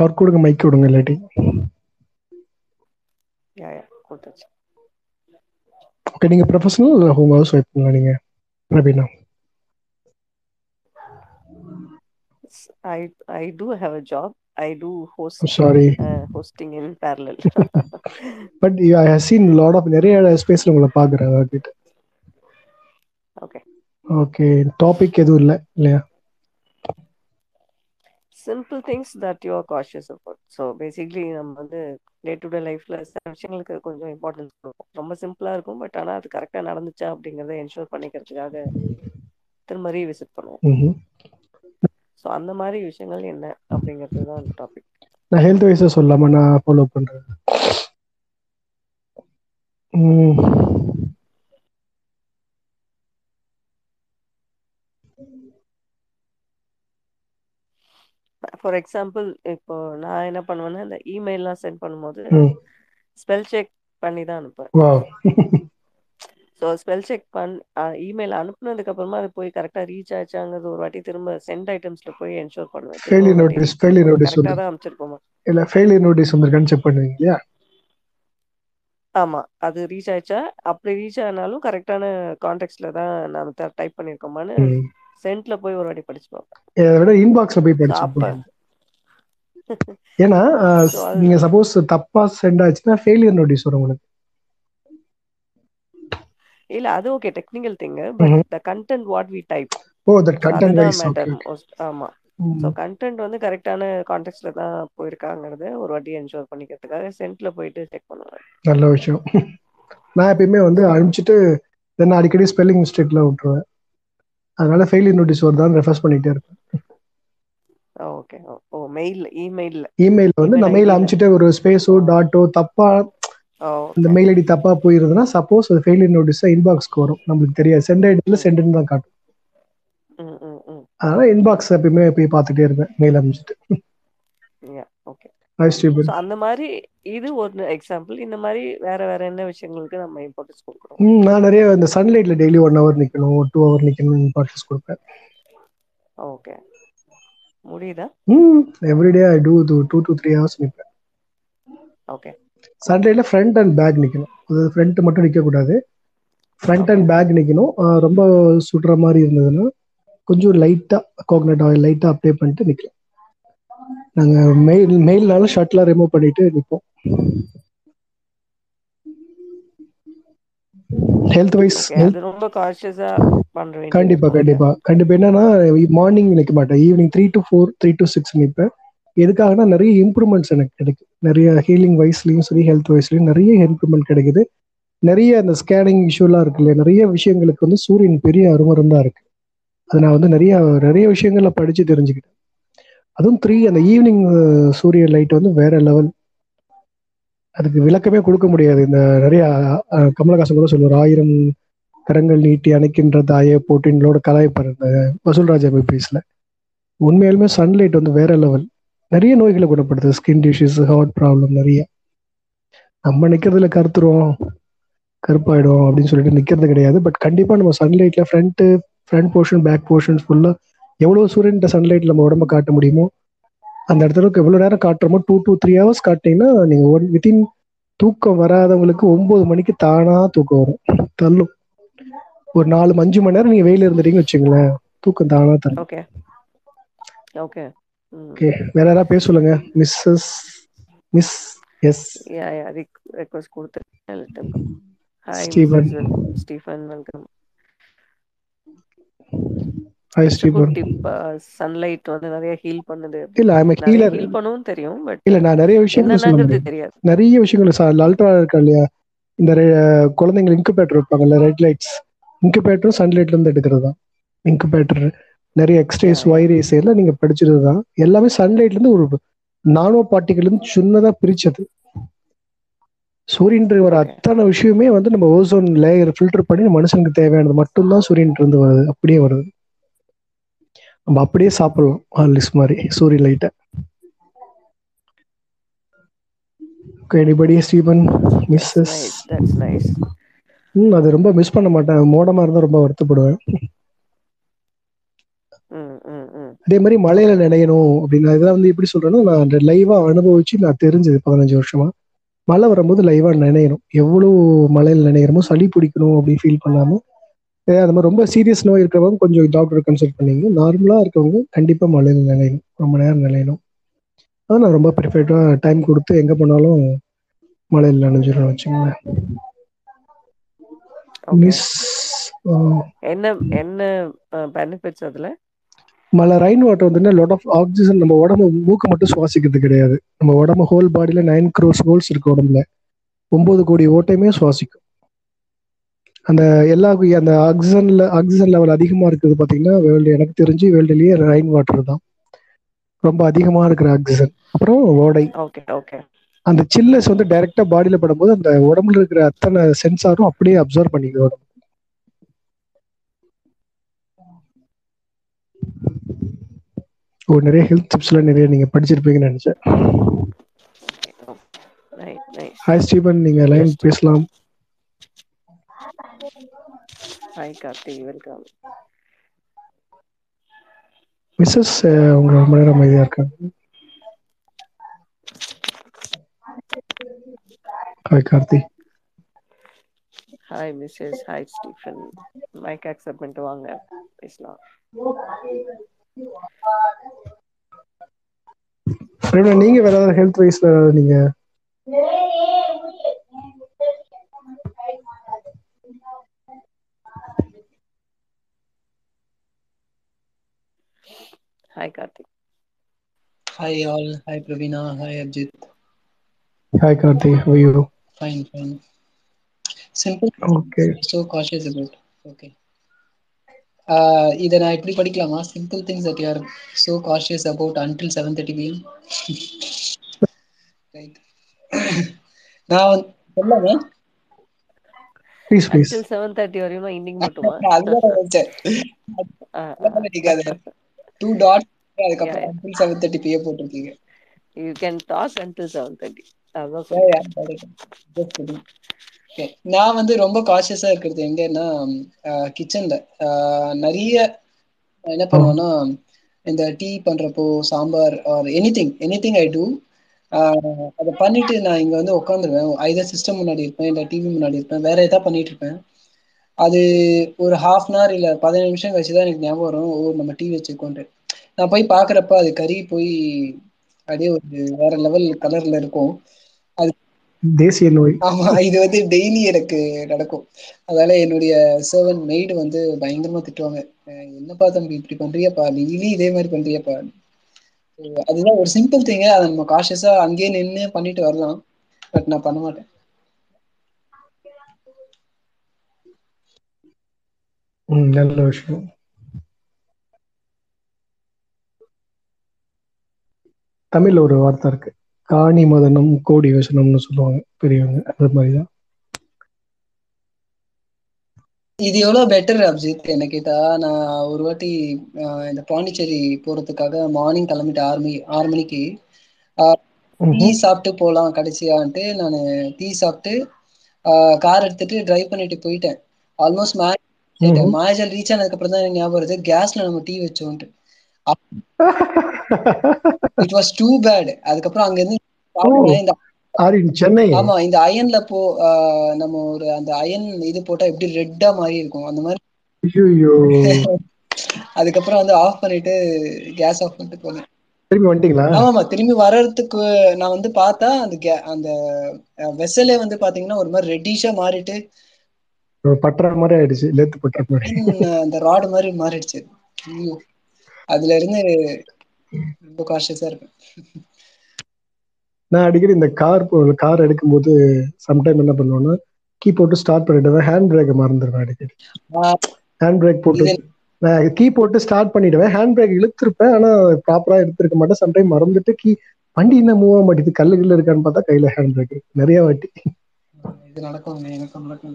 அவர் கொடுங்க மைக் கொடுங்க இல்லாட்டி யா யா ஓகே நீங்க ப்ரொஃபஷனல் இல்லை ஹோம் ஹவுஸ் ஒய்ஃப்ங்களா நீங்க? Rabeena I I do have a job. I do host sorry hosting in parallel. But I have seen lot of நிறைய ஸ்பேஸ்ல உங்களை அவர்கிட்ட. Okay. ஓகே டாபிக் எதுவும் இல்லை இல்லையா? Simple things that you are cautious about. So basically நம்ம வந்து day to day லைஃப்ல சில விஷயங்களுக்கு கொஞ்சம் இம்பார்ட்டன்ஸ் கொடுப்போம். ரொம்ப சிம்பிளா இருக்கும் பட் ஆனா அது கரெக்டா நடந்துச்சா அப்படிங்கறத என்ஷூர் பண்ணிக்கிறதுக்காக திரும்ப ரீவிசிட் பண்ணுவோம். ஸோ அந்த மாதிரி விஷயங்கள் என்ன அப்படிங்கிறது தான் டாபிக் நான் ஹெல்த் வைஸாக சொல்லாம நான் ஃபாலோ பண்றேன். ஃபார் எக்ஸாம்பிள் இப்போ நான் என்ன பண்ணுவேன்னா இந்த இமெயில்லாம் சென்ட் பண்ணும்போது. ஸ்பெல் செக் பண்ணி தான் அனுப்புவேன் Wow. ஸோ ஸ்பெல் செக் பண் இமெயில் அனுப்புனதுக்கு அப்புறமா அது போய் கரெக்டா ரீச் ஆச்சாங்கிறது ஒரு வாட்டி திரும்ப சென்ட் ஐட்டம்ஸ்ல போய் என்ஷூர் பண்ணுவேன் failure notice கரெக்டா வந்து தான் அமைச்சிருப்போமா இல்ல ஃபெயிலியர் நோட்டீஸ் வந்திருக்கான்னு செக் பண்ணுவீங்க இல்லையா ஆமா அது ரீச் ஆயிடுச்சா அப்படி ரீச் ஆனாலும் கரெக்டான கான்டெக்ட்ல தான் நாம டைப் பண்ணிருக்கோமான்னு. சென்ட்ல போய் ஒரு வாட்டி படிச்சு பார்ப்பேன் இதை விட இன்பாக்ஸ்ல போய் படிச்சு பாருங்க. ஏன்னா நீங்க சப்போஸ் தப்பா சென்ட் ஆச்சுன்னா ஃபெயிலியர் நோட்டீஸ் வரும் உங்களுக்கு. இல்ல அது okay technical thing but. The content what we type oh that content wise ஆமா. ஸோ கண்டென்ட் வந்து கரெக்டான கான்டெக்ட்ல தான் போயிருக்காங்கிறத ஒரு வாட்டி என்ஷூர் பண்ணிக்கிறதுக்காக சென்ட்ல போயிட்டு செக் பண்ணுவேன். நல்ல விஷயம். நான் எப்பயுமே வந்து அனுப்பிச்சிட்டு தென் அடிக்கடி ஸ்பெல்லிங் மிஸ்டேக்ல விட்டுருவேன். அதனால ஃபெயிலியர் நோட்டீஸ் வருதான்னு ரெஃபர்ஸ் பண்ணிட்டே இருப்பேன். ஓகே ஓ மெயில் இமெயில்ல இமெயில் வந்து Email மெயில். அனுப்பிச்சிட்டு ஒரு ஸ்பேஸோ டாட்டோ தப்பா இந்த மெயில் ஐடி தப்பா போயிருதுன்னா சப்போஸ் அது ஃபெயிலியர் நோட்டீஸ் இன்பாக்ஸ்க்கு வரும். நம்மளுக்கு தெரியாது. சென்ட் ஐடியில் சென்ட்னு தான் காட்டும். ம் ம் ம். அதனால இன்பாக்ஸ் எப்பயுமே போய் பார்த்துட்டே இருப்பேன் மெயில் அனுப்பிச்சிட்டு அந்த மாதிரி இது ஒரு எக்ஸாம்பிள் இந்த மாதிரி வேற வேற என்ன விஷயங்களுக்கு நம்ம இம்பார்ட்டன்ஸ் கொடுக்குறோம் நான் நிறைய இந்த சன்லைட்ல டெய்லி ஒன் ஹவர் நிக்கணும் டூ ஹவர் நிக்கணும் இம்பார்ட்டன்ஸ் கொடுப்பேன். ஓகே முடியுதா? ம் everyday I do two to three hours நிற்பேன் ஓகே சன்லைட்ல ஃப்ரண்ட் அண்ட் பேக் நிக்கணும். அதாவது ஃப்ரண்ட் மட்டும் நிக்க கூடாது ஃப்ரண்ட் அண்ட் பேக் நிக்கணும். அஹ் ரொம்ப சுடுற மாதிரி இருந்ததுன்னா கொஞ்சம் லைட்டா கோகனட் ஆயில் லைட்டா அப்ளை பண்ணிட்டு நிக்கலாம். நாங்க மெயில் மெயில்னால ஷர்ட்லாம் ரிமூவ் பண்ணிட்டு நிப்போம். ஹெல்த் வைஸ் ரொம்ப கான்ஷியஸா பண்ற வேண்டியது கண்டிப்பா. கண்டிப்பா. கண்டிப்பா. என்னன்னா மார்னிங் நிக்க மாட்டேன். Evening three to four three to six நிற்பேன் எதுக்காகனா நிறைய இம்ப்ரூவ்மெண்ட்ஸ் எனக்கு கிடைக்கும். நிறைய ஹீலிங் வைஸ்லயும் சரி ஹெல்த் வைஸ்லயும் நிறைய இம்ப்ரூவ்மெண்ட் கிடைக்குது. நிறைய அந்த ஸ்கேனிங் இஷ்யூலாம் இருக்கு இல்லையா நிறைய விஷயங்களுக்கு வந்து சூரியன் பெரிய அருமருந்தா இருக்கு. அது நான் வந்து நிறைய நிறைய விஷயங்கள்ல படிச்சு தெரிஞ்சுக்கிட்டேன். அதுவும் த்ரீ அந்த ஈவினிங் சூரிய லைட் வந்து வேற லெவல் அதுக்கு விளக்கமே கொடுக்க முடியாது. இந்த நிறைய கமலஹாசன் கூட சொல்லுவார் ஆயிரம் கரங்கள் நீட்டி அணைக்கின்ற தாயை போட்டின்களோட கலாய்ப்பார் இந்த வசூல்ராஜ் எம்பிபிஎஸ்ல உண்மையாலுமே சன்லைட் வந்து வேற லெவல் நிறைய நோய்களை குணப்படுத்துது. ஸ்கின் டிஷ்யூஸ் ஹார்ட் ப்ராப்ளம் நிறைய. நம்ம நிக்கிறதுல கருத்துருவோம் கருப்பாயிடும் அப்படின்னு சொல்லிட்டு நிக்கிறது கிடையாது. பட் கண்டிப்பா நம்ம சன்லைட்ல front front portion back portion ஃபுல்லா எவ்வளவு சூரியன் சன்லைட் நம்ம உடம்ப காட்ட முடியுமோ அந்த இடத்துக்கு எவ்வளவு நேரம் காட்டுறோமோ டூ டூ த்ரீ ஹவர்ஸ் காட்டினீங்கன்னா நீங்க ஒன் வித்தின் தூக்கம் வராதவங்களுக்கு ஒன்பது மணிக்கு தானா தூக்கம் வரும். தள்ளும். ஒரு நாலு அஞ்சு மணி நேரம் நீங்க வெயில இருந்துட்டீங்கன்னு வச்சுங்களேன் தூக்கம் தானா தள்ளும். ஓகே ஓகே ஓகே வேற யாராவது பேச சொல்லுங்க. Mrs miss yes yeah yeah request கொடுத்துருக்கேன் hi Stephen. Stephen welcome hi Deep sunlight வந்து நிறைய ஹீல் பண்ணுது. இல்ல ஐம் நிறைய ஹீலர் ஹீல் பண்ணுவும் தெரியும் பட் இல்ல நான் நிறைய விஷயங்கள் சொல்ல தெரியாது. நிறைய விஷயங்கள் அல்ட்ரா இருக்கா இல்லையா இந்த குழந்தைங்க இன்குபேட்டர் வைப்பாங்கல்ல ரெட் லைட்ஸ் இன்குபேட்டரும் சன்லைட்ல இருந்து எடுக்கிறது தான் இன்குபேட்டர் நிறைய எக்ஸ்ரேஸ். வைரேஸ் எல்லாம் நீங்க படிச்சது தான் எல்லாமே சன்லைட்ல இருந்து ஒரு நானோ பார்ட்டிகள் இருந்து சின்னதா பிரிச்சது. சூரியன் Okay. அத்தனை விஷயமே வந்து நம்ம ஓசோன் லேயர் ஃபில்டர் பண்ணி மனுஷனுக்கு தேவையானது மட்டும்தான் சூரியன் இருந்து வருது. அப்படியே வருது. நம்ம அப்படியே சாப்பிடலாம் ஹார்லிக்ஸ் மாதிரி. சூரிய லைட்டை ஓகே எனிபடி ஸ்டீபன் மிஸ்ஸஸ். ம் அது ரொம்ப மிஸ் பண்ண மாட்டேன். மோடமா இருந்தா ரொம்ப வருத்தப்படுவேன். அதே மாதிரி மழையில நினையணும் அப்படின்னு இதெல்லாம் வந்து எப்படி சொல்றேன்னா நான் லைவா அனுபவிச்சு நான் தெரிஞ்சது பதினஞ்சு வருஷமா. மழை வரும்போது லைவா நினையணும். எவ்வளவு மழையில நினைக்கிறோமோ சளி பிடிக்கணும் அப்படின்னு ஃபீல் பண்ணாம அந்த மாதிரி ரொம்ப சீரியஸ் நோய் இருக்கிறவங்க கொஞ்சம் டாக்டரை கன்சல்ட் பண்ணீங்க நார்மலா இருக்கவங்க கண்டிப்பா மழையில நினையணும். ரொம்ப நேரம் நினையணும். அதான் நான் ரொம்ப ப்ரிஃபர்டா டைம் கொடுத்து எங்க போனாலும் மழையில நினைஞ்சிடும் வச்சுங்களேன் ஓகே மிஸ் என்ன என்ன பெனிஃபிட்ஸ் அதுல? மழை ரெயின் வாட்டர் வந்து லாட் ஆஃப் ஆக்சிஜன் நம்ம உடம்பு மூக்கு மட்டும் சுவாசிக்கிறது கிடையாது. நம்ம உடம்பு ஹோல் பாடியில நைன் க்ரோஸ் ஹோல்ஸ் இருக்கு உடம்புல. ஒன்பது கோடி ஓட்டையுமே சுவாசிக்கும். அந்த எல்லா அந்த ஆக்சிஜன்ல ஆக்சிஜன் லெவல் அதிகமா இருக்குது பாத்தீங்கன்னா வேர்ல்டு எனக்கு தெரிஞ்சு வேர்ல்டுலயே ரெயின் வாட்டர் தான். ரொம்ப அதிகமா இருக்கிற ஆக்சிஜன் அப்புறம் ஓடை. ஓகே ஓகே அந்த சில்னஸ் வந்து டைரக்டா பாடியில படும்போது அந்த உடம்புல இருக்கிற அத்தனை சென்சாரும் அப்படியே அப்சர்வ் பண்ணிக்குது உடம்பு. ஓ நிறைய ஹெல்த் டிப்ஸ்லாம் நிறைய நீங்க படிச்சிருப்பீங்கன்னு நினைச்சேன். ஹாய் ஸ்டீபன் நீங்க லைன் பேசலாம். ஹாய் கார்த்தி வெல்கம் மிஸ்ஸஸ் உங்க ரொம்ப நேரம் அமைதியா இருக்காங்க. Hi Karthi hi Mrs hi Stephen mic accept பண்ணிட்டு வாங்க. பேசலாம். நீங்க வேற ஏதாவது ஹெல்த் வைஸ்ல நீங்க hi Karthi Hi all. Hi Pravina. Hi Abjit. Hi Karthi ஐயோ Fine, fine. Simple. Okay So cautious about. Okay. Uh, இதை நான் எப்படி படிக்கலாமா simple things that you're so cautious about until seven thirty PM right நான் வந்து சொல்லாமா please please until seven thirty வரையுமா இன்னைக்கு மட்டுமா அதுதான் நான் வச்சேன் டூ டாட் அதுக்கப்புறம் அன்டில் செவன் தேர்ட்டி பிஎம் போட்டிருக்கீங்க. You can talk until seven thirty. நான் வந்து ரொம்ப காஷியஸா இருக்கிறது எங்கன்னா கிச்சன்ல நிறைய என்ன பண்ணுவேன்னா இந்த டீ பண்றப்போ sambar or anything anything I do அதை பண்ணிட்டு நான் இங்க வந்து உட்காந்துருவேன் ஐதர் சிஸ்டம் முன்னாடி இருப்பேன் இல்லை டிவி முன்னாடி இருப்பேன் வேற ஏதாவது பண்ணிட்டு இருப்பேன். அது ஒரு ஹாஃப் அன் ஹவர் இல்லை பதினஞ்சு நிமிஷம் கழிச்சு தான் எனக்கு ஞாபகம் வரும். ஓ நம்ம டீ வச்சுக்கோன்ட்டு நான் போய் பார்க்குறப்ப அது கறி போய் அப்படியே ஒரு வேற லெவல் கலர்ல இருக்கும். தேசிய நோய். ஆமா இது வந்து டெய்லி எனக்கு நடக்கும். அதனால என்னுடைய சர்வன் மெய்டு வந்து பயங்கரமா திட்டுவாங்க. என்னப்பா தம்பி இப்படி பண்றியப்பா? டெய்லி இதே மாதிரி பண்றியப்பா? அதுதான் ஒரு சிம்பிள் திங்க அதை நம்ம காஷியஸா அங்கேயே நின்று பண்ணிட்டு வரலாம். பட் நான் பண்ண மாட்டேன். ம், நல்ல விஷயம். தமிழ்ல ஒரு வார்த்தை இருக்கு. காணி மதனம் கோடி வசனம்னு சொல்லுவாங்க. பெரியவங்க. அது மாதிரிதான். இது எவ்வளவு பெட்டர் அபிஜித்? என்ன கேட்டா நான் ஒரு வாட்டி இந்த பாண்டிச்சேரி போறதுக்காக மார்னிங் கிளம்பிட்டு ஆறு மணி ஆறு மணிக்கு டீ சாப்பிட்டு போலாம் கடைசியான்ட்டு நான் டீ சாப்பிட்டு கார் எடுத்துட்டு டிரைவ் பண்ணிட்டு போயிட்டேன். ஆல்மோஸ்ட் ம்ஹும். மாயாஜல் ரீச் ஆனதுக்கு அப்புறம் தான் எனக்கு ஞாபகம் வருது. கேஸ்ல நம்ம டீ வச்சோன்ட்டு. இட் வாஸ் டூ பேட் அதுக்கப்புறம் அங்க இருந்து. இந்த சென்னை ஆமா இந்த அயன்ல போ நம்ம ஒரு அந்த அயன் இது போட்டா எப்படி ரெட்டா மாதிரி இருக்கும். அந்த மாதிரி. ஐயோ அதுக்கப்புறம் வந்து ஆஃப் பண்ணிட்டு கேஸ் ஆஃப் பண்ணிட்டு போனேன். திரும்பி வந்துட்டீங்களா? ஆமாமா திரும்பி வர்றதுக்கு நான் வந்து பார்த்தா அந்த அந்த வெசலே வந்து பாத்தீங்கன்னா ஒரு மாதிரி ரெட்டிஷா மாறிட்டு பற்ற மாதிரி ஆயிடுச்சு லேத்து பற்ற மாதிரி. அந்த ராடு மாதிரி மாறிடுச்சு. அதுல இருந்து ரொம்ப காஷியஸா இருப்பேன். நான் அடிக்கடி இந்த கார் கார் எடுக்கும்போது சம்டைம் என்ன பண்ணுவேன்னா கீ போட்டு ஸ்டார்ட் பண்ணிடுவேன். ஹேண்ட் பிரேக்கை மறந்துடுவேன் அடிக்கடி. ஹேண்ட் பிரேக் போட்டு நான் கீ போட்டு ஸ்டார்ட் பண்ணிடுவேன். ஹேண்ட் பிரேக் இழுத்திருப்பேன். ஆனா ப்ராப்பரா எடுத்திருக்க மாட்டேன். சம்டைம் மறந்துட்டு கீ வண்டி என்ன மூவ் ஆக மாட்டேது கல்லு கில்லு இருக்கான்னு பார்த்தா கையில ஹேண்ட் பிரேக் நிறைய வாட்டி. இது நடக்கும் எனக்கும் நடக்கும்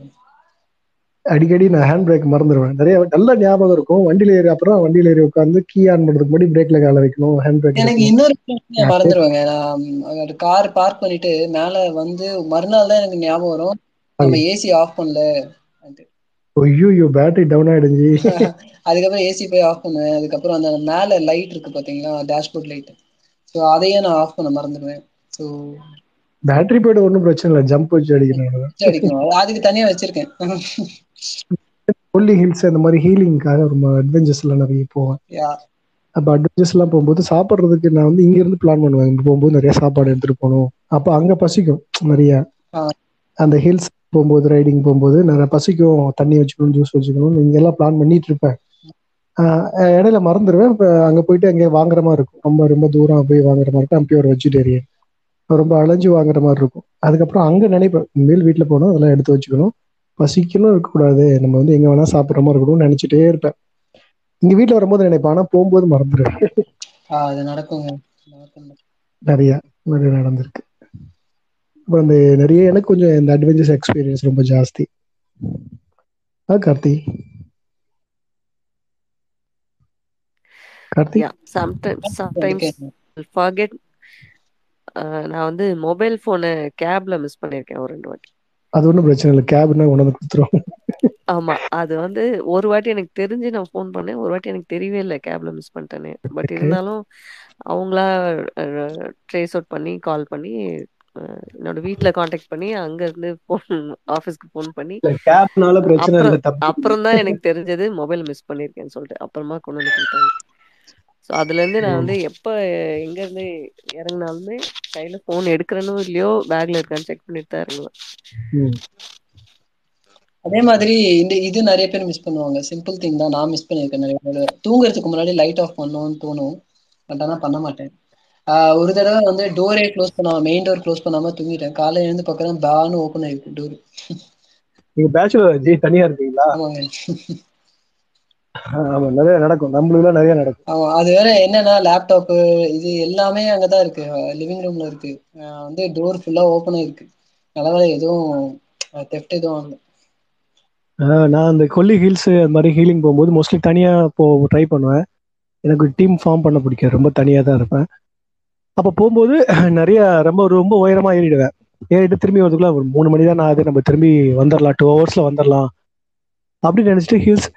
அடிக்கடி நான் ஹேண்ட் பிரேக் மறந்துடுவேன் நிறைய நல்ல ஞாபகம் இருக்கும். வண்டியில ஏறி அப்புறம் வண்டியில ஏறி உட்காந்து கீ ஆன் பண்றதுக்கு முன்னாடி பிரேக்ல கால வைக்கணும் ஹேண்ட் பிரேக் எனக்கு இன்னொரு மறந்துடுவேங்க நான் கார் பார்க் பண்ணிட்டு மேல வந்து மறுநாள் தான் எனக்கு ஞாபகம் வரும். நம்ம ஏசி ஆஃப் பண்ணல. ஐயோ பேட்டரி டவுன் ஆயிடுச்சு. அதுக்கப்புறம் ஏசி போய் ஆஃப் பண்ணுவேன். அதுக்கப்புறம் அந்த மேல லைட் இருக்கு பாத்தீங்களா? டேஷ்போர்ட் லைட் ஸோ அதையே நான் ஆஃப் பண்ண மறந்துடுவேன் ஸோ பேட்டரி போய்ட ஒன்றும் பிரச்சனை இல்லை. ஜம்ப் வச்சு அடிக்கணும் அதுக்கு தனியா வச்சிருக்கேன். கொல்லி ஹில்ஸ் அந்த மாதிரி ஹீலிங்காக ரொம்ப அட்வென்ச்சர்ஸ் எல்லாம் நிறைய போவேன். அப்போ அட்வென்ச்சர்ஸ் எல்லாம் போகும்போது சாப்பிட்றதுக்கு நான் வந்து இங்க இருந்து பிளான் பண்ணுவேன். இங்க போகும்போது நிறைய சாப்பாடு எடுத்துட்டு போகணும். அப்போ அங்க பசிக்கும் நிறைய. அந்த ஹில்ஸ் போகும்போது ரைடிங் போகும்போது நிறைய பசிக்கும். தண்ணி வச்சுக்கணும் ஜூஸ் வச்சுக்கணும். இங்க எல்லாம் பிளான் பண்ணிட்டு இருப்பேன். இடையில மறந்துடுவேன் இப்போ அங்க போயிட்டு அங்கே வாங்குற மாதிரி இருக்கும். ரொம்ப ரொம்ப தூரம் போய் வாங்குற மாதிரி இருக்கும். பியூர் வெஜிடேரியன் ரொம்ப அலைஞ்சு வாங்குற மாதிரி இருக்கும். அதுக்கப்புறம் அங்க நினைப்பேன் இனிமேல் வீட்டுல போனா அதெல்லாம் எடுத்து வச்சுக்கணும். பசிக்கணும் இருக்கக்கூடாது. நம்ம வந்து எங்க வேணா சாப்பிட்ற மாதிரி இருக்கணும்னு நினைச்சிட்டே இருப்பேன். இங்க வீட்டுல வரும்போது நினைப்பேன் ஆனா போகும்போது மறந்துடுவேன். ஆ, அது நடக்குங்க. நிறைய நிறைய நடந்திருக்கு. அப்புறம் அந்த நிறைய எனக்கு கொஞ்சம் இந்த அட்வென்ச்சர்ஸ் எக்ஸ்பீரியன்ஸ் ரொம்ப ஜாஸ்தி. ஆ கார்த்தி. கார்த்தி? சம்டைம்ஸ் சம்டைம்ஸ் இருக்கேன். நான் வந்து மொபைல் ஃபோனை கேப்ல மிஸ் பண்ணியிருக்கேன் ஒரு ரெண்டு வாட்டி. அது ஒன்றும் பிரச்சனை இல்லை. கேப்னா உணர்ந்து கொடுத்துரும் ஆமா. அது வந்து ஒரு வாட்டி எனக்கு தெரிஞ்சு நான் ஃபோன் பண்ணேன். ஒரு வாட்டி எனக்கு தெரியவே இல்லை கேப்ல மிஸ் பண்ணிட்டேன்னு. பட். இருந்தாலும் அவங்களா ட்ரேஸ் அவுட் பண்ணி கால் பண்ணி என்னோட வீட்ல காண்டாக்ட் பண்ணி அங்க இருந்து ஃபோன் ஆஃபீஸ்க்கு ஃபோன் பண்ணி கேப்னால பிரச்சனை அப்புறம் தான் எனக்கு தெரிஞ்சது மொபைல் மிஸ் பண்ணியிருக்கேன்னு சொல்லிட்டு. அப்புறமா கொண்டு வந்து கொடுத்தாங்க. ஸோ அதுல இருந்து நான் வந்து எப்ப எங்க இருந்து இறங்குனாலுமே கையில ஃபோன் எடுக்கிறனோ இல்லையோ பேக்ல இருக்கான்னு செக் பண்ணிட்டு தான் இறங்குவேன். அதே மாதிரி இந்த இது நிறைய பேர் மிஸ் பண்ணுவாங்க. சிம்பிள் திங் தான். நான் மிஸ் பண்ணியிருக்கேன் நிறைய தடவை தூங்குறதுக்கு முன்னாடி லைட் ஆஃப் பண்ணணும்னு தோணும். பட் ஆனால் பண்ண மாட்டேன். ஒரு தடவை வந்து டோரே க்ளோஸ் பண்ணாம மெயின் டோர் க்ளோஸ் பண்ணாம தூங்கிட்டேன். காலையில எழுந்து பார்க்கறேன் பேனு ஓப்பன் ஆயிருக்கு டோர் நீங்க பேச்சுலர் ஜி தனியா இருக்கீங்களா ஆமாங்க. ஆமா நிறைய நடக்கும். நம்மளுக்குலாம் நிறைய நடக்கும். ஆமா அது வேற என்னன்னா லேப்டாப்பு இது எல்லாமே அங்கதான் இருக்கு. லிவிங் ரூம்ல இருக்கு. வந்து டோர் ஃபுல்லா ஓப்பன் ஆயிருக்கு. நல்ல வேளை எதுவும் தெஃப்ட் எதுவும் ஆகல. நான் அந்த கொல்லி ஹில்ஸ் அது மாதிரி ஹீலிங் போகும்போது மோஸ்ட்லி தனியா போ ட்ரை பண்ணுவேன். எனக்கு டீம் ஃபார்ம் பண்ண பிடிக்காது ரொம்ப தனியா தான் இருப்பேன். அப்போ போகும்போது நிறைய ரொம்ப ரொம்ப உயரமா ஏறிடுவேன். ஏறிட்டு திரும்பி வரதுக்குள்ள ஒரு மூணு மணி தான் ஆகுது. நம்ம திரும்பி வந்துடலாம் டூ ஹவர்ஸ்ல வந்துடலாம் அப்படின்னு நினைச்சிட்டு ஹில்ஸ்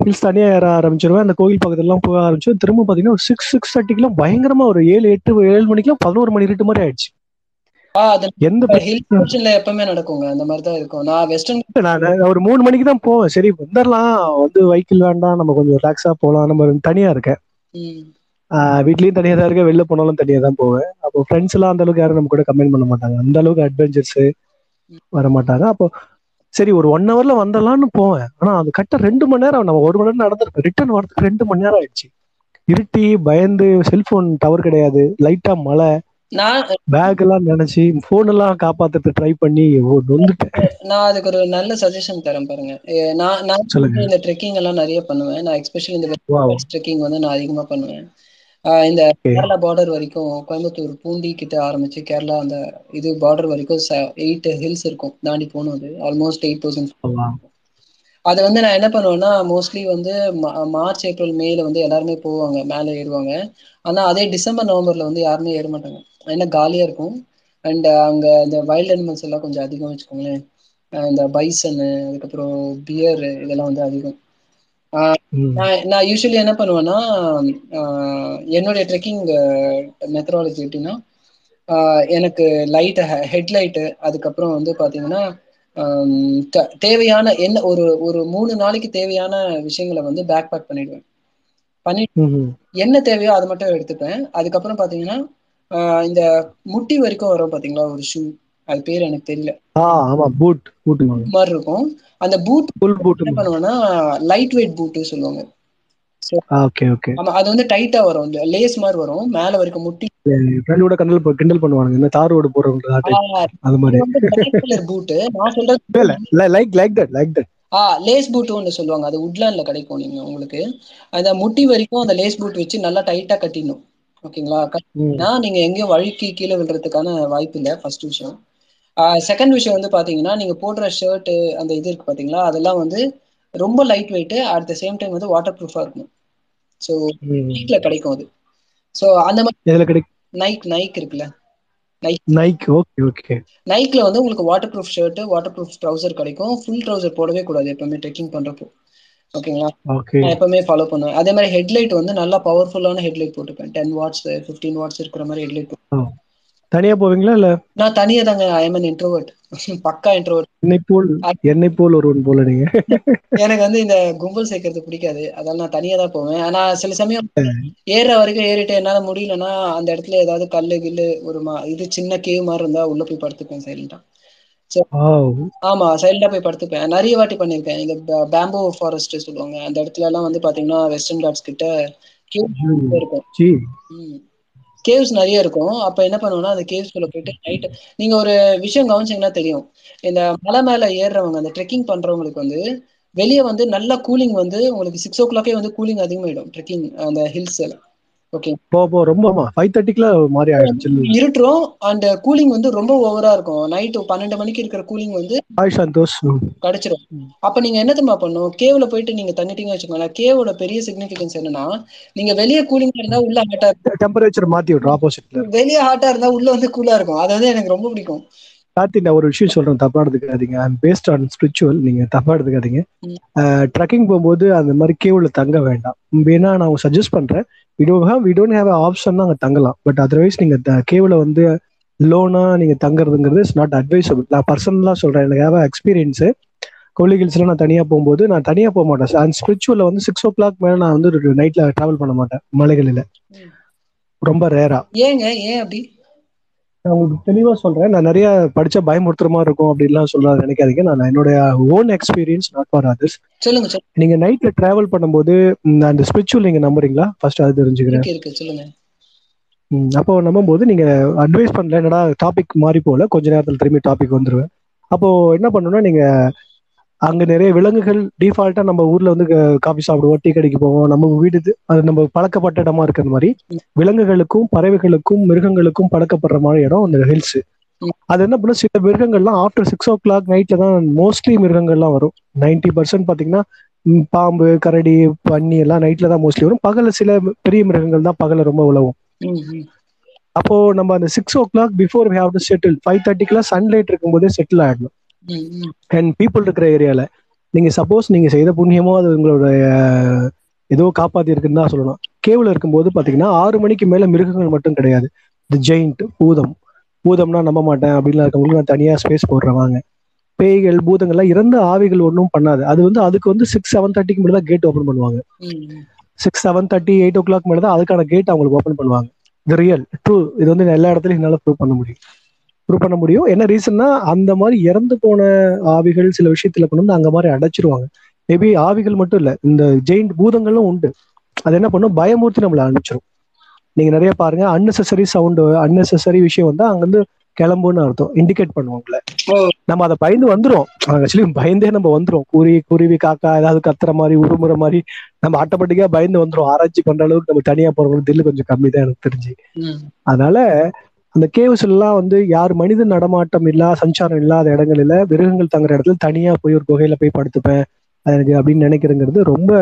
ஹில்ஸ் தனியா ஏற ஆரம்பிச்சிருவேன். அந்த கோயில் பக்கத்துலலாம் போக ஆரம்பிச்சு திரும்ப பாத்தீங்கன்னா ஒரு சிக்ஸ் சிக்ஸ் தேர்ட்டிக்குலாம் பயங்கரமா ஒரு ஏழு எட்டு ஏழு மணிக்கெல்லாம் பதினோரு மணி இருட்டு மாதிரி ஆயிடுச்சு. எந்த எப்பவுமே நடக்குங்க. அந்த மாதிரி தான் இருக்கும். நான் வெஸ்டர்ன் நான் ஒரு மூணு மணிக்கு தான் போவேன். சரி வந்துடலாம் வந்து வைக்கிள் வேண்டாம். நம்ம கொஞ்சம் ரிலாக்ஸா போகலாம் நம்ம தனியா இருக்கேன். வீட்லயும் தனியா தான் இருக்கேன். வெளில போனாலும் தனியா தான் போவேன். அப்போ ஃப்ரெண்ட்ஸ் எல்லாம் அந்த அளவுக்கு யாரும் நம்ம கூட கமெண்ட் பண்ண மாட்டாங்க. அந்த அளவுக்கு அட்வென்ச்சர்ஸ் வர மாட்டாங்க அப்போ சரி ஒரு ஒன் ஹவர்ல வந்துடலாம்னு போவேன். ஆனா அது கட்ட ரெண்டு மணி நேரம் நம்ம ஒரு மணி நேரம் நடந்திருப்போம் ரிட்டர்ன் வரதுக்கு ரெண்டு மணி நேரம் ஆயிடுச்சு. இருட்டி பயந்து செல்போன் டவர் கிடையாது. லைட்டா மழை. நான் பேக் எல்லாம் நினைச்சு போன் எல்லாம் காப்பாத்துறது ட்ரை பண்ணி ஓ, நொந்துட்டேன். நான் அதுக்கு ஒரு நல்ல சஜஷன் தரேன் பாருங்க. நான் நான். இந்த ட்ரெக்கிங் எல்லாம் நிறைய பண்ணுவேன். நான் எஸ்பெஷலி இந்த. ட்ரெக்கிங் வந்து நான் அதிகமா பண்ணுவேன். இந்த. கேரளா பார்டர் வரைக்கும் கோயம்புத்தூர் பூண்டி கிட்ட ஆரம்பிச்சு கேரளா அந்த இது பார்டர் வரைக்கும் எயிட் ஹில்ஸ் இருக்கும் தாண்டி போகணும் அது ஆல்மோஸ்ட் எயிட் தௌசண்ட். அது வந்து நான் என்ன பண்ணுவேன்னா மோஸ்ட்லி வந்து மார்ச் ஏப்ரல் மேல வந்து எல்லாருமே போவாங்க மேலே ஏறுவாங்க ஆனா அதே டிசம்பர் நவம்பர்ல வந்து யாருமே ஏற மாட்டாங்க ஏன்னா காலியா இருக்கும் அண்ட் அங்க இந்த வைல்ட் அனிமல்ஸ் எல்லாம் கொஞ்சம் அதிகம் வச்சுக்கோங்களேன் இந்த பைசனு அதுக்கப்புறம் பியர் இதெல்லாம் வந்து அதிகம். நான் நான் யூஸ்வலி என்ன பண்ணுவேன்னா என்னுடைய ட்ரெக்கிங் மெத்தடாலஜி எப்படின்னா எனக்கு லைட் ஹெட்லைட்டு அதுக்கப்புறம் வந்து த- தேவையான என்ன ஒரு ஒரு மூணு நாளைக்கு தேவையான விஷயங்களை வந்து பேக் பேக் பண்ணிடுவேன். பண்ணி ம்ஹும். என்ன தேவையோ அதை மட்டும் எடுத்துப்பேன். அதுக்கப்புறம் பாத்தீங்கன்னா ஆஹ் இந்த முட்டி வரைக்கும் வரும் பாத்தீங்களா ஒரு ஷூ அது பேர் எனக்கு தெரியல. மாதிரி இருக்கும். அந்த பூட் என்ன பண்ணுவேன்னா லைட் வெயிட் பூட்டு சொல்லுவாங்க. ஓகே ஓகே ஆமா அது வந்து டைட்டா வரும். லேஸ் மாதிரி வரும். மேல வரைக்கும் முட்டி ஃப்ரெண்டோட கண்டல் கிண்டல் பண்ணுவாங்க இந்த தார் ரோடு போறவங்க அது மாதிரி. பூட்டு நான் சொல்றது இல்ல like like that like that ah lace boot ஒன்று சொல்லுவாங்க. அது உட்லாண்ட்ல கிடைக்கும் நீங்க உங்களுக்கு. அந்த முட்டி வரைக்கும் அந்த லேஸ் பூட் வச்சு நல்லா டைட்டா கட்டிடணும். ஓகேங்களா? கட்டினா நீங்க எங்கேயும் வழுக்கி கீழே விழுறதுக்கான வாய்ப்பு இல்லை ஃபர்ஸ்ட் விஷயம். செகண்ட் விஷயம் வந்து பாத்தீங்கன்னா நீங்க போடுற ஷர்ட் அந்த இது இருக்கு பாத்தீங்களா? அதெல்லாம் வந்து ரொம்ப light weight at the same time வந்து வாட்டர் ப்ரூஃபா இருக்கும் ஸோ நைக்ல கிடைக்கும் அது. ஸோ அந்த மாதிரி நைக் நைக் இருக்குல்ல? நைக் ஓகே ஓகே நைக்ல வந்து உங்களுக்கு waterproof shirt waterproof trouser கிடைக்கும். ஃபுல் ட்ரௌசர் போடவே கூடாது எப்பவுமே ட்ரெக்கிங் பண்றப்போ. ஓகேங்களா? ஓகே நான் எப்பவுமே ஃபாலோ பண்ணுவேன். அதே மாதிரி ஹெட்லைட் வந்து நல்லா பவர்ஃபுல்லான ஹெட்லைட் போட்டுப்பேன். டென் வாட்ஸ் ஃபிஃப்டீன் வாட்ஸ் இருக்கிற மாதிரி ஹெட்லைட் தனியா போவீங்களா இல்ல? நான் தனியா தாங்க ஐ எம் இன்ட்ரோவர்ட் பக்கா இன்ட்ரோவர்ட் என்னை போல் என்னை போல் ஒருவன் போல நீங்க. எனக்கு வந்து இந்த கும்பல் சேர்க்கறது பிடிக்காது. அதனால நான் தனியா தான் போவேன். ஆனா சில சமயம் ஏற வரைக்கும் ஏறிட்டு என்னால முடியலன்னா அந்த இடத்துல ஏதாவது கல்லு கில்லு ஒரு இது சின்ன கேவ் மாதிரி இருந்தா உள்ள போய் படுத்துப்பேன் சைலண்டா. ஆமா சைலண்டா போய் படுத்துப்பேன். நிறைய வாட்டி பண்ணிருக்கேன் இந்த பேம்போ ஃபாரஸ்ட் சொல்லுவாங்க. அந்த இடத்துல எல்லாம் வந்து பாத்தீங்கன்னா வெஸ்டர்ன் காட்ஸ் கிட்ட இருக்கும். கேவ்ஸ் நிறைய இருக்கும். அப்ப என்ன பண்ணுவோம்னா அந்த கேவ்ஸ்குள்ள போயிட்டு நைட் நீங்க ஒரு விஷயம் கவனிச்சீங்கன்னா தெரியும். இந்த மலை மேல ஏறுறவங்க அந்த ட்ரெக்கிங் பண்றவங்களுக்கு வந்து வெளியே வந்து நல்ல கூலிங் வந்து உங்களுக்கு சிக்ஸ் ஓ கிளாக்கே வந்து கூலிங் அதிகமாயிடும் ட்ரெக்கிங் அந்த ஹில்ஸ் எல்லாம் போ போ ரொம்ப ஃபைவ் தேர்ட்டிக்குல மாறி ஆயிடுச்சு இருட்டுரும் அண்ட் கூலிங் வந்து ரொம்ப ஓவரா இருக்கும். பன்னெண்டு மணிக்கு இருக்கிற கூலிங் வந்து ஹாய் சந்தோஷ். கிடைச்சிரும். அப்ப நீங்க என்ன தெரியுமா பண்ணும்? கேவ்ல போயிட்டு நீங்க தங்கிட்டீங்க வச்சுக்கோங்களேன். கேவோட பெரிய சிக்னிபிகன்ஸ் என்னன்னா நீங்க வெளியே கூலிங்கா இருந்தா உள்ள ஹாட்டா இருக்கும். டெம்பரேச்சர் மாத்தி விட்ரும் ஆப்போசிட்ல வெளியே ஹாட்டா இருந்தா உள்ள வந்து கூலா இருக்கும். அது வந்து எனக்கு ரொம்ப பிடிக்கும். கார்த்தி நான் ஒரு விஷயம் சொல்றேன். தப்பா எடுத்துக்காதீங்க. பேஸ்ட் ஆன் ஸ்பிரிச்சுவல் நீங்க தப்பா எடுத்துக்காதீங்க. ட்ரக்கிங் போகும்போது அந்த மாதிரி கேவ்ல தங்க வேண்டாம். வேணா நான் சஜஸ்ட் பண்றேன். We don't have we don't have option அங்கே தங்கலாம். பட் அதர்வைஸ் நீங்க கேவ்ல வந்து லோனா நீங்க தங்குறதுங்கிறது இட்ஸ் நாட் அட்வைசபிள் நான் பர்சனலா சொல்றேன். எனக்கு ஹேவ் எக்ஸ்பீரியன்ஸ் கோலி ஹில்ஸ்ல நான் தனியா போகும்போது நான் தனியா போக மாட்டேன். அண்ட் ஸ்பிரிச்சுவல்ல வந்து சிக்ஸ் ஓ கிளாக் மேல நான் வந்து நைட்ல டிராவல் பண்ண மாட்டேன். மலைகளில. ரொம்ப ரேரா ஏங்க ஏன் அப்படி? நான் உங்களுக்கு தெளிவா சொல்றேன். நான் நிறைய படிச்சா பயமுறுத்துற மாதிரி இருக்கும் அப்படின்லாம் சொல்ல நினைக்காதீங்க. நான் என்னுடைய own experience not for others சொல்லுங்க நீங்க நைட்ல டிராவல் பண்ணும்போது அந்த ஸ்பிரிச்சுவல் நீங்க நம்புறீங்களா? ஃபர்ஸ்ட் அது தெரிஞ்சுக்கிறேன். அப்போ நம்பும்போது நீங்க அட்வைஸ் பண்ணல என்னடா டாபிக் மாறி போல கொஞ்ச நேரத்துல திரும்பி டாபிக் வந்துருவேன். அப்போ என்ன பண்ணணும்னா நீங்க அங்க நிறைய விலங்குகள் டிஃபால்ட்டா நம்ம ஊர்ல வந்து காஃபி சாப்பிடுவோம் டீ கடைக்கு போவோம். நம்ம வீடு அது நம்ம பழக்கப்பட்ட இடமா இருக்கிற மாதிரி விலங்குகளுக்கும் பறவைகளுக்கும் மிருகங்களுக்கும் பழக்கப்படுற மாதிரி இடம் அந்த ஹில்ஸ் அது என்ன பண்ணும்? சில மிருகங்கள்லாம் ஆஃப்டர் சிக்ஸ் ஓ கிளாக் நைட்ல தான் மோஸ்ட்லி மிருகங்கள்லாம் வரும். நைன்டி பர்சன்ட் பாத்தீங்கன்னா பாம்பு கரடி பன்னி எல்லாம் நைட்ல தான் மோஸ்ட்லி வரும். பகல்ல சில பெரிய மிருகங்கள் தான் பகல்ல ரொம்ப உழவும். அப்போ நம்ம அந்த six o'clock before have to settle five தேர்ட்டிக்குலாம் sunlight இருக்கும்போதே செட்டில் ஆயிடணும். அண்ட் பீப்புள் இருக்கிற ஏரியால நீங்க சப்போஸ் நீங்க செய்த புண்ணியமோ அது உங்களோட ஏதோ காப்பாத்தி இருக்குன்னு தான் சொல்லணும். கேவ்ல இருக்கும்போது பாத்தீங்கன்னா ஆறு மணிக்கு மேல மிருகங்கள் மட்டும் கிடையாது. இந்த ஜெயிண்ட் பூதம். பூதம்னா நம்ப மாட்டேன் அப்படின்லாம் இருக்கவங்களுக்கு நான் தனியா ஸ்பேஸ் போடுறேன் வாங்க பேய்கள் பூதங்கள்லாம் இறந்த ஆவிகள் ஒன்றும் பண்ணாது. அது வந்து அதுக்கு வந்து சிக்ஸ் செவன் தேர்ட்டிக்கு மேலே தான் கேட் ஓப்பன் பண்ணுவாங்க. Six seven thirty eight o'clock மேலே தான் அதுக்கான கேட் அவங்களுக்கு ஓப்பன் பண்ணுவாங்க. இது ரியல் ட்ரூ இது வந்து எல்லா இடத்துலையும் என்னால் ப்ரூவ் பண்ண முடியும். ப்ரூவ் பண்ண முடியும். என்ன ரீசன்னா அந்த மாதிரி இறந்து போன ஆவிகள் சில விஷயத்துல கொண்டு வந்து அங்க மாதிரி அடைச்சிருவாங்க. மேபி ஆவிகள் மட்டும் இல்ல இந்த ஜெயிண்ட் பூதங்களும் உண்டு. அது என்ன பண்ணும்? பயமூர்த்தி நம்மளை அனுப்பிச்சிரும். நீங்க நிறைய பாருங்க அன்னெசரி சவுண்டு அன்னெசரி விஷயம் வந்து அங்க இருந்து கிளம்புன்னு அர்த்தம். இண்டிகேட் பண்ணுவாங்கல்ல. நம்ம அதை பயந்து வந்துரும். ஆக்சுவலி பயந்தே நம்ம வந்துரும். குருவி குருவி காக்கா ஏதாவது கத்துற மாதிரி உருமுறை மாதிரி நம்ம ஆட்டோமேட்டிக்கா பயந்து வந்துரும். ஆராய்ச்சி பண்ற அளவுக்கு நம்ம தனியா போறவங்களுக்கு தில்லு கொஞ்சம் கம்மி தான் எனக்கு தெரிஞ்சு. அதனால அந்த கேவ்ஸ் எல்லாம் வந்து யார் மனித நடமாட்டம் இல்லா சஞ்சாரம் இல்லாத இடங்களில் மிருகங்கள் தங்குற இடத்துல தனியா போய் ஒரு குகையில போய் படுத்துப்பேன். அது எனக்கு அப்படின்னு நினைக்கிறேங்கிறது ரொம்ப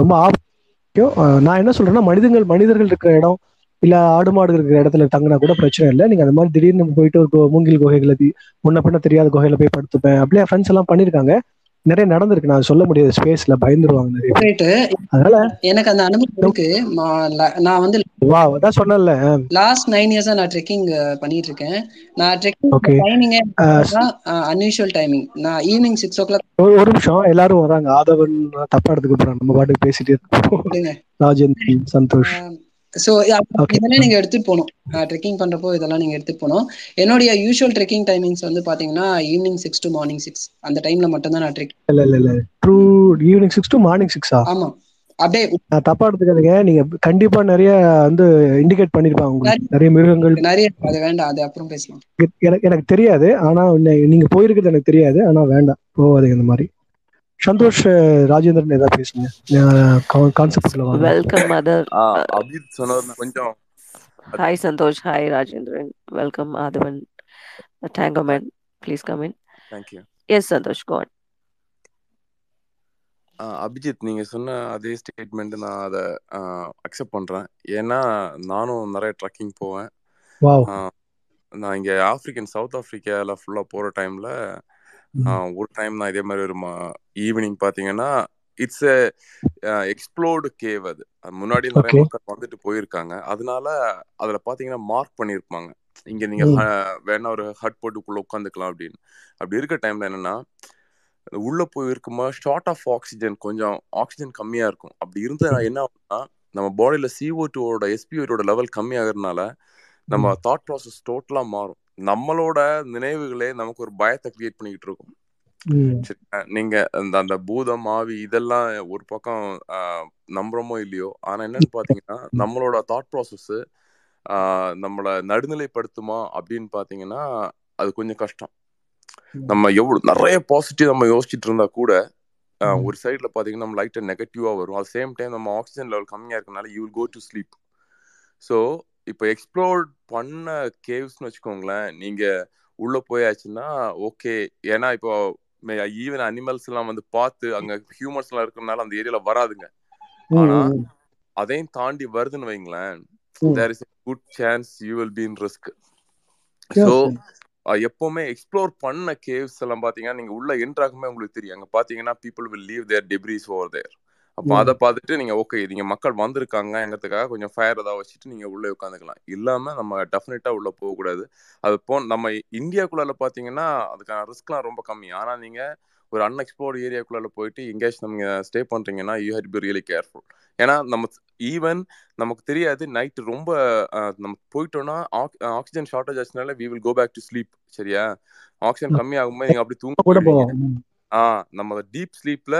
ரொம்ப ஆபத்தியம் நான் என்ன சொல்றேன்னா மனிதங்கள் மனிதர்கள் இருக்கிற இடம் இல்ல ஆடு மாடு இருக்கிற இடத்துல தங்கினா கூட பிரச்சனை இல்லை. நீங்க அந்த மாதிரி திடீர்னு போயிட்டு ஒரு மூங்கில் குகைகளை முன்ன பின்ன தெரியாத குகையில போய் படுத்துப்பேன். அப்படியே ஃப்ரெண்ட்ஸ் எல்லாம் பண்ணியிருக்காங்க நிறைய நடந்திருக்கு. நான் சொல்ல முடியாது ஸ்பேஸ்ல பயந்துருவாங்க நிறைய அதனால எனக்கு அந்த அனுபவம் இருக்கு. நான் வந்து வா அதான் சொன்னேன்ல. லாஸ்ட் நைன் இயர்ஸா நான் ட்ரெக்கிங் பண்ணிட்டு இருக்கேன் நான் ட்ரெக்கிங். டைமிங்கே அன்யூஷுவல் டைமிங் நான் ஈவினிங் சிக்ஸ் ஓ கிளாக் ஒரு நிமிஷம். எல்லாரும் வராங்க. ஆதவன் தப்பா எடுத்துக்க போறாங்க நம்ம பாட்டுக்கு பேசிட்டே இருக்கோம் ராஜேந்திரன் சந்தோஷ். ஸோ. இதெல்லாம் நீங்க எடுத்துட்டு போகணும். ட்ரெக்கிங் பண்றப்போ இதெல்லாம் நீங்க எடுத்துட்டு போகணும். என்னுடைய யூஷுவல் ட்ரெக்கிங் டைமிங்ஸ் வந்து பாத்தீங்கன்னா evening six to morning six அந்த டைம்ல மட்டும் தான் நான் ட்ரெக் இல்ல இல்ல இல்ல. Through evening six to morning சிக்ஸா ஆமா. அப்படியே நான் தப்பா எடுத்துக்காதீங்க. நீங்க கண்டிப்பா நிறைய வந்து இண்டிகேட் பண்ணிருப்பாங்க உங்களுக்கு. நிறைய மிருகங்கள். நிறைய அது வேண்டாம். அது அப்புறம் பேசலாம். எனக்கு எனக்கு தெரியாது. ஆனா நீங்க போயிருக்கிறது எனக்கு தெரியாது. ஆனா வேண்டாம். போகாதீங்க இந்த மாதிரி. சந்தோஷ் ராஜேந்திரன் ஏதாவது பேசுங்க. கான்செப்ட்ல வாங்க. வெல்கம் மதர் ஆ, அபிஜித் சொன்னது கொஞ்சம் hi Santosh. Hi Rajendran. Welcome Aadhavan. Tango man please come in thank you yes Santosh got Abhijit நீங்க சொன்ன அதே ஸ்டேட்மெண்ட் நான் அதை அக்செப்ட் பண்றேன். ஏன்னா நானும் நிறைய ட்ரக்கிங் போவேன். நான் இங்க ஆப்பிரிக்கன் சவுத் ஆப்பிரிக்கால ஃபுல்லா போற டைம்ல. ஒரு டைம் நான் இதே மாதிரி ஒரு ஈவினிங் பாத்தீங்கன்னா இட்ஸ் எக்ஸ்ப்ளோர்டு கேவ் அது. முன்னாடி நிறைய மக்கள் வந்துட்டு போயிருக்காங்க. அதனால அதுல பாத்தீங்கன்னா மார்க் பண்ணியிருப்பாங்க இங்க நீங்க வேணா ஒரு ஹட் போட்டுக்குள்ள உட்காந்துக்கலாம் அப்படின்னு. அப்படி இருக்க டைம்ல என்னன்னா உள்ள போய் இருக்குமா ஷார்ட் ஆஃப் ஆக்சிஜன் கொஞ்சம் ஆக்சிஜன் கம்மியா இருக்கும். அப்படி இருந்தா. என்ன ஆகும்னா நம்ம பாடியில CO2 டூவோட எஸ்பிஓட லெவல் கம்மியாகிறதுனால நம்ம. தாட் ப்ராசஸ் டோட்டலா மாறும். நம்மளோட நினைவுகளே நமக்கு ஒரு பயத்தை கிரியேட் பண்ணிக்கிட்டு இருக்கும். நீங்க அந்த அந்த பூதம் ஆவி இதெல்லாம் ஒரு பக்கம் நம்புறோமோ இல்லையோ? ஆனா என்னன்னு பாத்தீங்கன்னா நம்மளோட தாட் ப்ராசஸ் நம்மள நடுநிலைப்படுத்துமா அப்படின்னு பாத்தீங்கன்னா அது கொஞ்சம் கஷ்டம். நம்ம எவ்வளவு நிறைய பாசிட்டிவ் நம்ம யோசிச்சுட்டு இருந்தா கூட. ஒரு சைட்ல பாத்தீங்கன்னா நம்ம லைட்டா நெகட்டிவா வரும். அட் சேம் டைம் நம்ம ஆக்சிஜன் லெவல் கம்மியா இருக்கனால you will go to sleep so இப்போ எக்ஸ்ப்ளோர் பண்ண கேவ்ஸ்னு வச்சுக்கோங்களேன் நீங்க உள்ள போயாச்சுன்னா ஓகே ஏன்னா இப்போ ஈவன் அனிமல்ஸ் எல்லாம் வந்து பார்த்து அங்க ஹியூமன்ஸ் எல்லாம் இருக்கறனால அந்த ஏரியால வராதுங்க. ஆனா. அதையும் தாண்டி வருதுன்னு வைங்களேன். There is good chance you will be in risk so. எப்பவுமே எக்ஸ்ப்ளோர் பண்ண கேவ்ஸ் எல்லாம் பாத்தீங்கன்னா நீங்க உள்ள என்ட்ராகுமே உங்களுக்கு தெரியும் அங்க பாத்தீங்கன்னா people will leave their debris over there அப்போ. அதை பார்த்துட்டு நீங்க ஓகே நீங்க மக்கள் வந்திருக்காங்கங்கிறதுக்காக கொஞ்சம் ஃபயர் ஏதாவது வச்சுட்டு நீங்க உள்ள உட்காந்துக்கலாம். இல்லாம நம்ம டெஃபினட்டா உள்ள போகக்கூடாது. அது போ நம்ம இந்தியாக்குள்ள பாத்தீங்கன்னா அதுக்கான ரிஸ்க்லாம் ரொம்ப கம்மி. ஆனா நீங்க ஒரு அன்எக்ஸ்ப்ளோர்ட் ஏரியாக்குள்ள போயிட்டு எங்கேயாச்சும் நீங்க ஸ்டே பண்றீங்கன்னா you had be really careful ஏன்னா நம்ம ஈவன் நமக்கு தெரியாது நைட் ரொம்ப நம்ம போயிட்டோம்னா oxygen shortage ஆச்சுனால we will go back to sleep சரியா? ஆக்சிஜன் கம்மி ஆகும்போது நீங்க அப்படி தூங்க கூட போயிடுவீங்க போவோம் ம். ஆ நம்ம டீப் ஸ்லீப்ல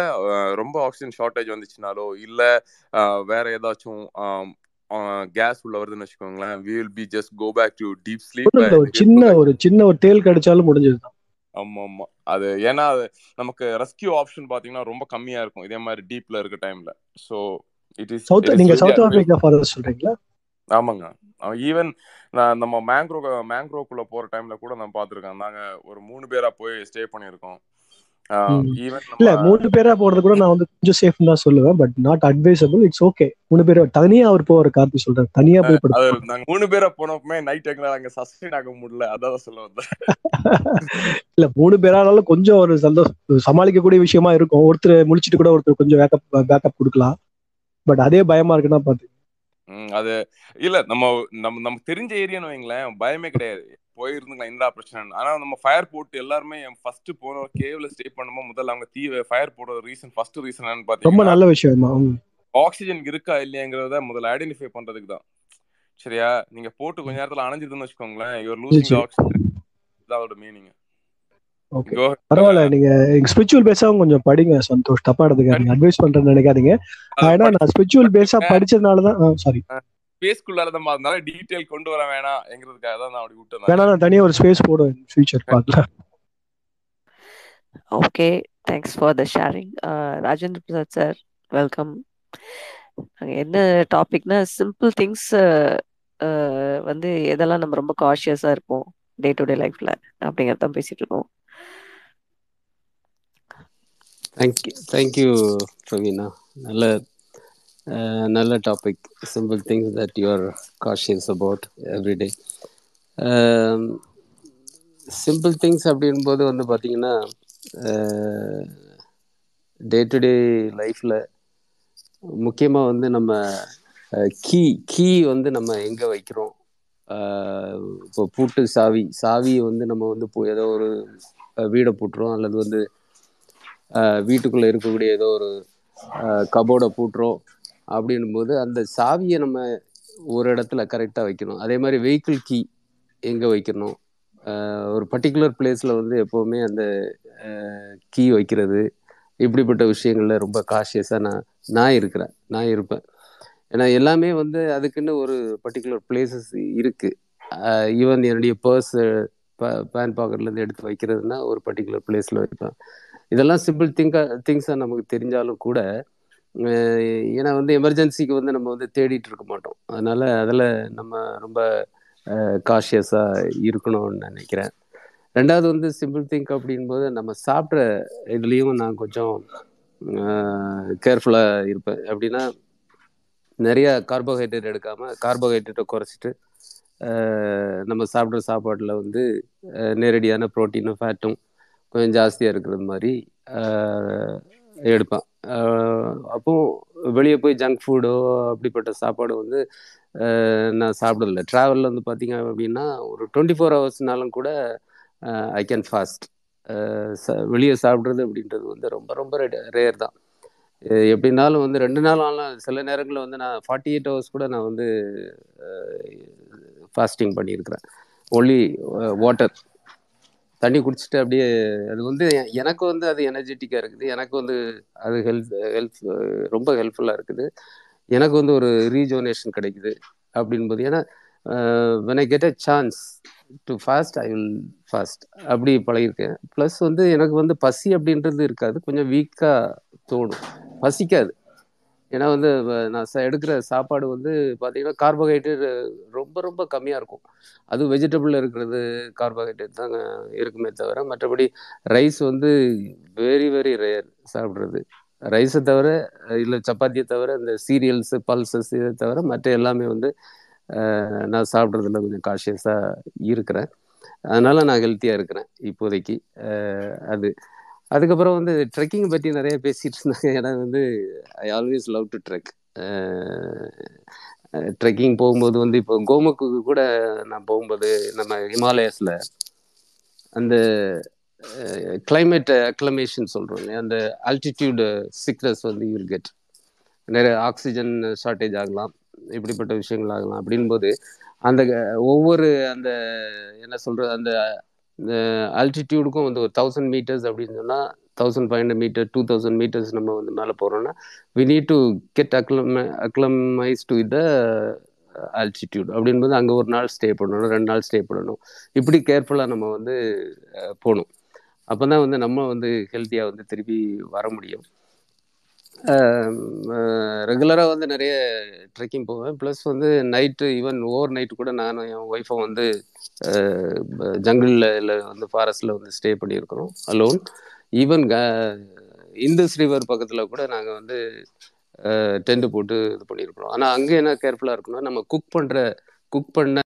ரொம்ப ஆக்சிஜன் ஷார்டேஜ் வந்துச்சுனாலோ இல்ல வேற ஏதாச்சும் கேஸ் உள்ள வருதுன்னு வச்சுக்கோங்களேன் we will be just go back to deep sleep சின்ன ஒரு சின்ன ஒரு தேல் கடிச்சாலும் முடிஞ்சதுதான் ஆமா ஆமா அது ஏன்னா அது நமக்கு ரெஸ்கியூ ஆப்ஷன் பாத்தீங்கன்னா ரொம்ப கம்மியா இருக்கும். இதே மாதிரி டீப்ல இருக்க டைம்ல சோ இட் இஸ் சவுத் நீங்க சவுத் ஆப்பிரிக்கா ஃபாரஸ்ட் சொல்றீங்களா? ஆமாங்க. ஈவன் நம்ம மேங்க்ரோ மேங்க்ரோக்குள்ள போற டைம்ல கூட நான் பாத்திருக்கேன். நாங்க ஒரு மூணு பேரா போய் ஸ்டே பண்ணியிருக்கோம். ம். ஈவன் இல்ல மூணு பேரா போறது கூட நான் வந்து கொஞ்சம் சேஃப் தான் சொல்லுவேன் but not advisable it's okay மூணு பேர் தனியா அவர் போவார் கார்த்தி சொல்றாரு தனியா போய் நாங்க மூணு பேரா போனப்பமே நைட் எங்களால அங்க சஸ்டைன் ஆக முடியல அதான் சொல்ல வந்தேன். இல்ல மூணு பேரானாலும் கொஞ்சம் ஒரு சந்தோஷம் சமாளிக்கக்கூடிய விஷயமா இருக்கும். ஒருத்தர் முடிச்சிட்டு கூட ஒருத்தர் கொஞ்சம் பேக்கப் பேக்கப் கொடுக்கலாம். பட் அதே பயமா இருக்குன்னா பாத்து அது இல்ல நம்ம நம்ம நமக்கு தெரிஞ்ச ஏரியான்னு வைங்களேன் பயமே கிடையாது. போயிருந்துக்கலாம் இந்த பிரச்சனை ஆனா நம்ம ஃபயர் போட்டு எல்லாருமே ஃபர்ஸ்ட் போன கேவ்ல ஸ்டே பண்ணும்போது முதல்ல அவங்க தீ ஃபயர் போடுற ரீசன் ஃபர்ஸ்ட் ரீசன் என்னன்னு ரொம்ப பாத்தீங்கன்னா நல்ல விஷயம். ஆக்சிஜன் இருக்கா இல்லையாங்கிறத முதல்ல ஐடென்டிஃபை பண்றதுக்கு தான். சரியா? நீங்க போட்டு கொஞ்ச நேரத்துல அணைஞ்சதுன்னு வச்சுக்கோங்களேன் யுவர் லூசிங். ஆக்சிஜன் அதோட மீனிங் ஓகே பரவாயில்ல நீங்க ஸ்பிரிச்சுவல் பேஸாவும் கொஞ்சம் படிங்க சந்தோஷ். தப்பா எடுத்துக்காதீங்க அட்வைஸ் பண்றேன்னு நினைக்காதீங்க. ஏன்னா நான் ஸ்பிரிச்சுவல் பேஸா படிச்சதுனாலதான் சாரி ஸ்பேஸ்க்குள்ளார நம்ம அதனால டீடைல் கொண்டு வர வேணாம்ங்கிறதுக்காக தான் நான் அப்படி விட்டேன் வேணா நான் தனியா ஒரு ஸ்பேஸ் போடுவேன் ஃபியூச்சர் பார்க்கலாம். Okay thanks for the sharing Rajendra Prasad sir welcome என்ன டாபிக்னா சிம்பிள் திங்ஸ் வந்து எதெல்லாம் நம்ம ரொம்ப காஷியஸா இருப்போம் டே டு டே லைஃப்ல அப்படிங்கறத தான் பேசிட்டு இருக்கோம். தேங்க்யூ தேங்க்யூ பிரவீனா நல்ல Uh, நல்ல topic simple things that you are cautious about everyday simple things அப்படின்போது வந்து பார்த்தீங்கன்னா டே uh, டு டே லைஃப்பில் முக்கியமாக வந்து நம்ம uh, கீ கீ வந்து நம்ம எங்கே வைக்கிறோம்? இப்போ பூட்டு சாவி. சாவியை வந்து நம்ம வந்து ஏதோ ஒரு வீடை பூட்டுறோம். அல்லது வந்து வீட்டுக்குள்ளே இருக்கக்கூடிய ஏதோ ஒரு கபோர்டை பூட்டுறோம். அப்படின்னும்போது அந்த சாவியை நம்ம ஒரு இடத்துல கரெக்டாக வைக்கணும். அதே மாதிரி வெஹிக்கிள் கீ எங்கே வைக்கணும்? ஒரு பர்டிகுலர் பிளேஸில் வந்து எப்போவுமே அந்த கீ வைக்கிறது இப்படிப்பட்ட விஷயங்களில் ரொம்ப காஷியஸாக நான் நான் இருக்கிறேன். நான் இருப்பேன். ஏன்னா எல்லாமே வந்து அதுக்குன்னு ஒரு பர்டிகுலர் பிளேசஸ் இருக்குது ஈவன் என்னுடைய பர்ஸ் பேன் பாக்கெட்லேருந்து எடுத்து வைக்கிறதுனா ஒரு பர்டிகுலர் பிளேஸில் வைப்பேன். இதெல்லாம் சிம்பிள் திங்காக திங்ஸாக நமக்கு தெரிஞ்சாலும் கூட ஏன்னா வந்து எமர்ஜென்சிக்கு வந்து நம்ம வந்து தேடிட்டு இருக்க மாட்டோம். அதனால அதில் நம்ம ரொம்ப காஷியஸாக இருக்கணும்னு நினைக்கிறேன். ரெண்டாவது வந்து சிம்பிள் திங்க் அப்படின்போது நம்ம சாப்பிட்ற இதுலேயும் நான் கொஞ்சம் கேர்ஃபுல்லாக இருப்பேன். எப்படின்னா நிறைய கார்போஹைட்ரேட் எடுக்காமல் கார்போஹைட்ரேட்டை குறைச்சிட்டு நம்ம சாப்பிட்ற சாப்பாட்டில் வந்து நேரடியான ப்ரோட்டீனும் ஃபேட்டும் கொஞ்சம் ஜாஸ்தியாக இருக்கிறது மாதிரி எடுப்பேன். அப்போ வெளியே போய் ஜங்க் ஃபுட்டோ அப்படிப்பட்ட சாப்பாடு வந்து நான் சாப்பிடல ட்ராவலில் வந்து பார்த்தீங்க அப்படின்னா ஒரு டுவெண்ட்டி ஃபோர் ஹவர்ஸ்னாலும் கூட ஐ கேன் ஃபாஸ்ட் வெளியே சாப்பிட்றது அப்படின்றது வந்து ரொம்ப ரொம்ப ரேர் தான். எப்படினாலும் வந்து ரெண்டு நாள் ஆனாலும் சில நேரங்களில் வந்து நான் ஃபார்ட்டி எயிட் ஹவர்ஸ் கூட நான் வந்து ஃபாஸ்டிங் பண்ணியிருக்கிறேன். ஒன்லி வாட்டர் தண்ணி குடிச்சிட்டு அப்படியே அது வந்து எனக்கு வந்து அது எனர்ஜெட்டிக்காக இருக்குது. எனக்கு வந்து அது ஹெல்ப் ஹெல்ப் ரொம்ப ஹெல்ப்ஃபுல்லாக இருக்குது. எனக்கு வந்து ஒரு ரீஜோனேஷன் கிடைக்குது அப்படின்போது. ஏன்னா when I get a chance to fast I will fast அப்படி பழகிருக்கேன் ப்ளஸ் வந்து எனக்கு வந்து பசி அப்படின்றது இருக்காது. கொஞ்சம் வீக்காக தோணும். பசிக்காது. ஏன்னா வந்து நான் ச- எடுக்கிற சாப்பாடு வந்து பார்த்தீங்கன்னா கார்போஹைட்ரேட் ரொம்ப ரொம்ப கம்மியாக இருக்கும். அது வெஜிடபிள் இருக்கிறது கார்போஹைட்ரேட் தாங்க இருக்குமே தவிர மற்றபடி ரைஸ் வந்து வெரி வெரி ரேர் சாப்பிட்றது. ரைஸை தவிர இல்லை சப்பாத்தியை தவிர இந்த சீரியல்ஸு பல்சஸ் இதை தவிர மற்ற எல்லாமே வந்து நான் சாப்பிட்றதுல கொஞ்சம் காஷியஸாக இருக்கிறேன். அதனால் நான் ஹெல்த்தியாக இருக்கிறேன் இப்போதைக்கு. அது அதுக்கப்புறம் வந்து ட்ரெக்கிங் பற்றி நிறைய பேசிகிட்டு இருந்தாங்க. ஏன்னா வந்து I always love to trek trekking போகும்போது வந்து இப்போ கோமுக்கு கூட நான் போகும்போது நம்ம ஹிமாலயஸில் அந்த கிளைமேட் அக்ளமேஷன் சொல்கிறோம் இல்லையா? அந்த ஆல்டிடியூடு சிக்னஸ் வந்து யூல் கெட் நிறைய ஆக்சிஜன் ஷார்ட்டேஜ் ஆகலாம் இப்படிப்பட்ட விஷயங்கள் ஆகலாம். அப்படின்போது அந்த க- ஒவ்வொரு அந்த என்ன சொல்கிறது அந்த இந்த ஆல்டிடியூடுக்கும் வந்து ஒரு தௌசண்ட் மீட்டர்ஸ் அப்படின்னு சொன்னால் thousand five hundred metre two thousand metres நம்ம வந்து மேலே போகிறோம்னா we need to get acclim acclimatise to the altitude அப்படின்போது அங்கே ஒரு நாள் ஸ்டே பண்ணணும் ரெண்டு நாள் ஸ்டே பண்ணணும். இப்படி கேர்ஃபுல்லாக நம்ம வந்து uh, போகணும். அப்போ தான் வந்து நம்ம வந்து ஹெல்த்தியாக வந்து திருப்பி வர முடியும். ரெகுலராக வந்து நிறைய ட்ரெக்கிங் போவேன். ப்ளஸ் வந்து நைட்டு ஈவன் ஓவர் நைட்டு கூட நானும் என் ஒய்ஃபும் வந்து ஜங்கிளில் இல்லை வந்து ஃபாரஸ்ட்டில் வந்து ஸ்டே பண்ணியிருக்கிறோம் அலோன் ஈவன் இந்தஸ் ரிவர் பக்கத்தில் கூட நாங்கள் வந்து டென்ட் போட்டு இது பண்ணியிருக்கிறோம். ஆனால் அங்கே என்ன கேர்ஃபுல்லாக இருக்கணும் நம்ம குக் பண்ணுற குக் பண்ண